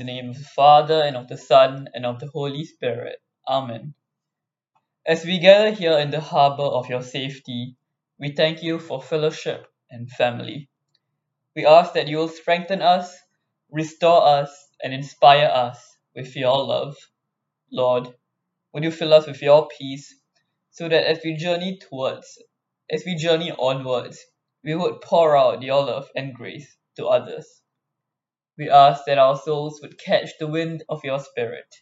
the name of the Father, and of the Son, and of the Holy Spirit. Amen. As we gather here in the harbour of your safety, we thank you for fellowship and family. We ask that you will strengthen us, restore us, and inspire us with your love. Lord, would you fill us with your peace so that as we journey towards, as we journey onwards, we would pour out your love and grace to others. We ask that our souls would catch the wind of your Spirit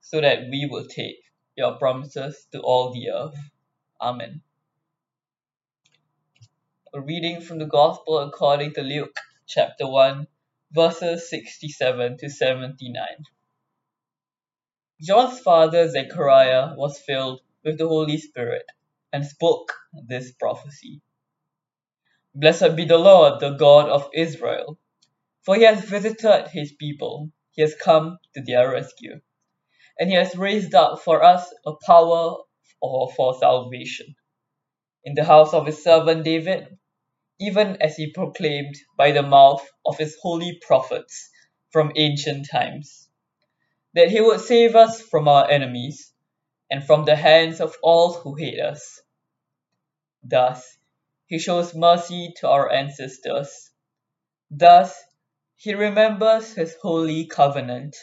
so that we will take your promises to all the earth. Amen. A reading from the Gospel according to Luke, chapter 1, verses 67 to 79. John's father Zechariah was filled with the Holy Spirit and spoke this prophecy Blessed be the Lord, the God of Israel, for he has visited his people, he has come to their rescue, and he has raised up for us a power for, salvation. In the house of his servant David, even as he proclaimed by the mouth of his holy prophets from ancient times, that he would save us from our enemies and from the hands of all who hate us. Thus, he shows mercy to our ancestors. Thus, he remembers his holy covenant,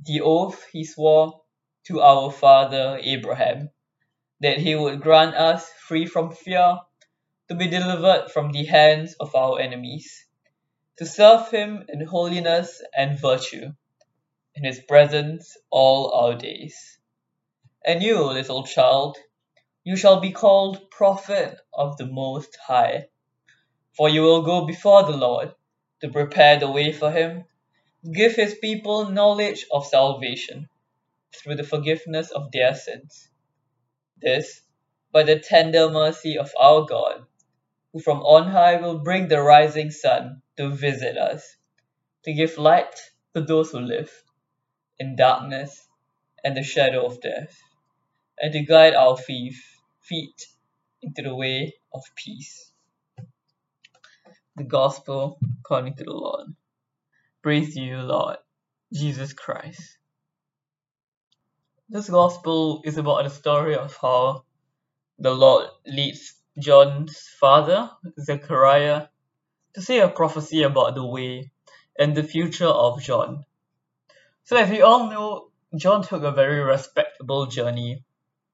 the oath he swore to our father Abraham, that he would grant us free from fear to be delivered from the hands of our enemies, to serve him in holiness and virtue, in his presence all our days. And you, little child, you shall be called prophet of the Most High, for you will go before the Lord to prepare the way for him, give his people knowledge of salvation through the forgiveness of their sins. This by the tender mercy of our God, who from on high will bring the rising sun to visit us, to give light to those who live in darkness and the shadow of death, and to guide our feet into the way of peace. The Gospel according to the Lord. Praise you, Lord Jesus Christ. This Gospel is about the story of how the Lord leads John's father, Zechariah, to say a prophecy about the way and the future of John. So, as we all know, John took a very respectable journey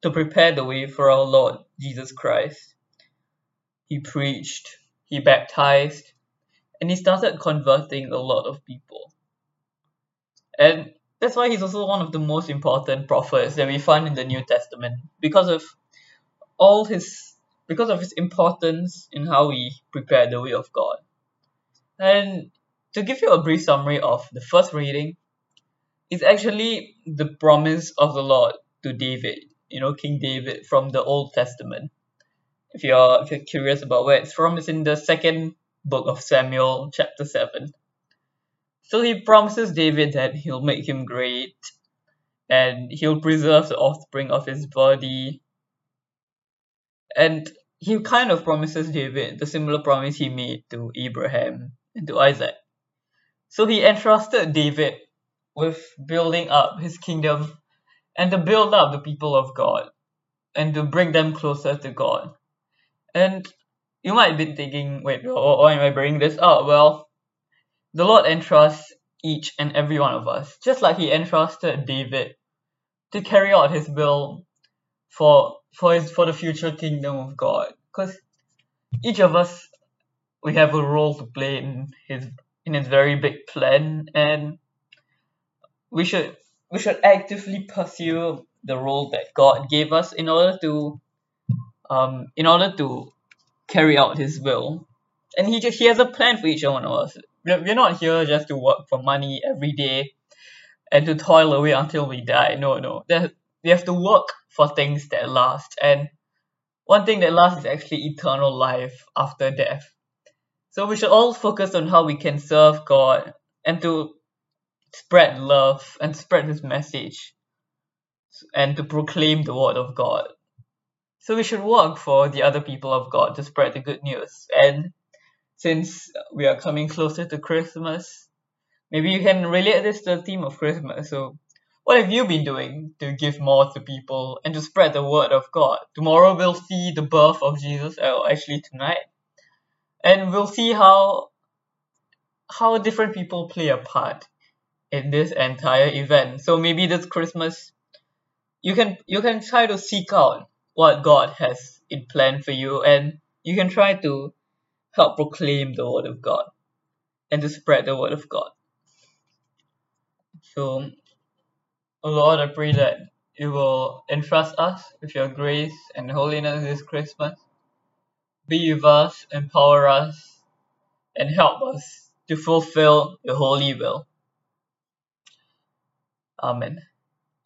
to prepare the way for our Lord Jesus Christ. He preached, he baptized, and he started converting a lot of people. And that's why he's also one of the most important prophets that we find in the New Testament because of all his because of his importance in how we prepare the way of God. And to give you a brief summary of the first reading, it's actually the promise of the Lord to David you know King David from the Old Testament. If you're if you're curious about where it's from, it's in the second book of Samuel, chapter seven. So he promises David that he'll make him great and he'll preserve the offspring of his body. And he kind of promises David the similar promise he made to Abraham and to Isaac. So he entrusted David with building up his kingdom and to build up the people of God and to bring them closer to God. And you might be thinking, wait, why am I bringing this up? Well, the Lord entrusts each and every one of us, just like He entrusted David to carry out His will for for his for the future kingdom of God. Because each of us we have a role to play in his in his very big plan and we should we should actively pursue the role that God gave us in order to um in order to carry out his will. And he just he has a plan for each one of us. We're, not here just to work for money every day and to toil away until we die. No, no. We have to work for things that last. And one thing that lasts is actually eternal life after death. So we should all focus on how we can serve God and to spread love and spread his message and to proclaim the word of God. So we should work for the other people of God to spread the good news. And since we are coming closer to Christmas, maybe you can relate this to the theme of Christmas. So, what have you been doing to give more to people and to spread the word of God? Tomorrow we'll see the birth of Jesus, or actually tonight, and we'll see how how different people play a part in this entire event. So maybe this Christmas you can you can try to seek out what God has in plan for you and you can try to help proclaim the word of God and to spread the word of God. So Lord, I pray that you will entrust us with your grace and holiness this Christmas. Be with us, empower us, and help us to fulfill your holy will. Amen.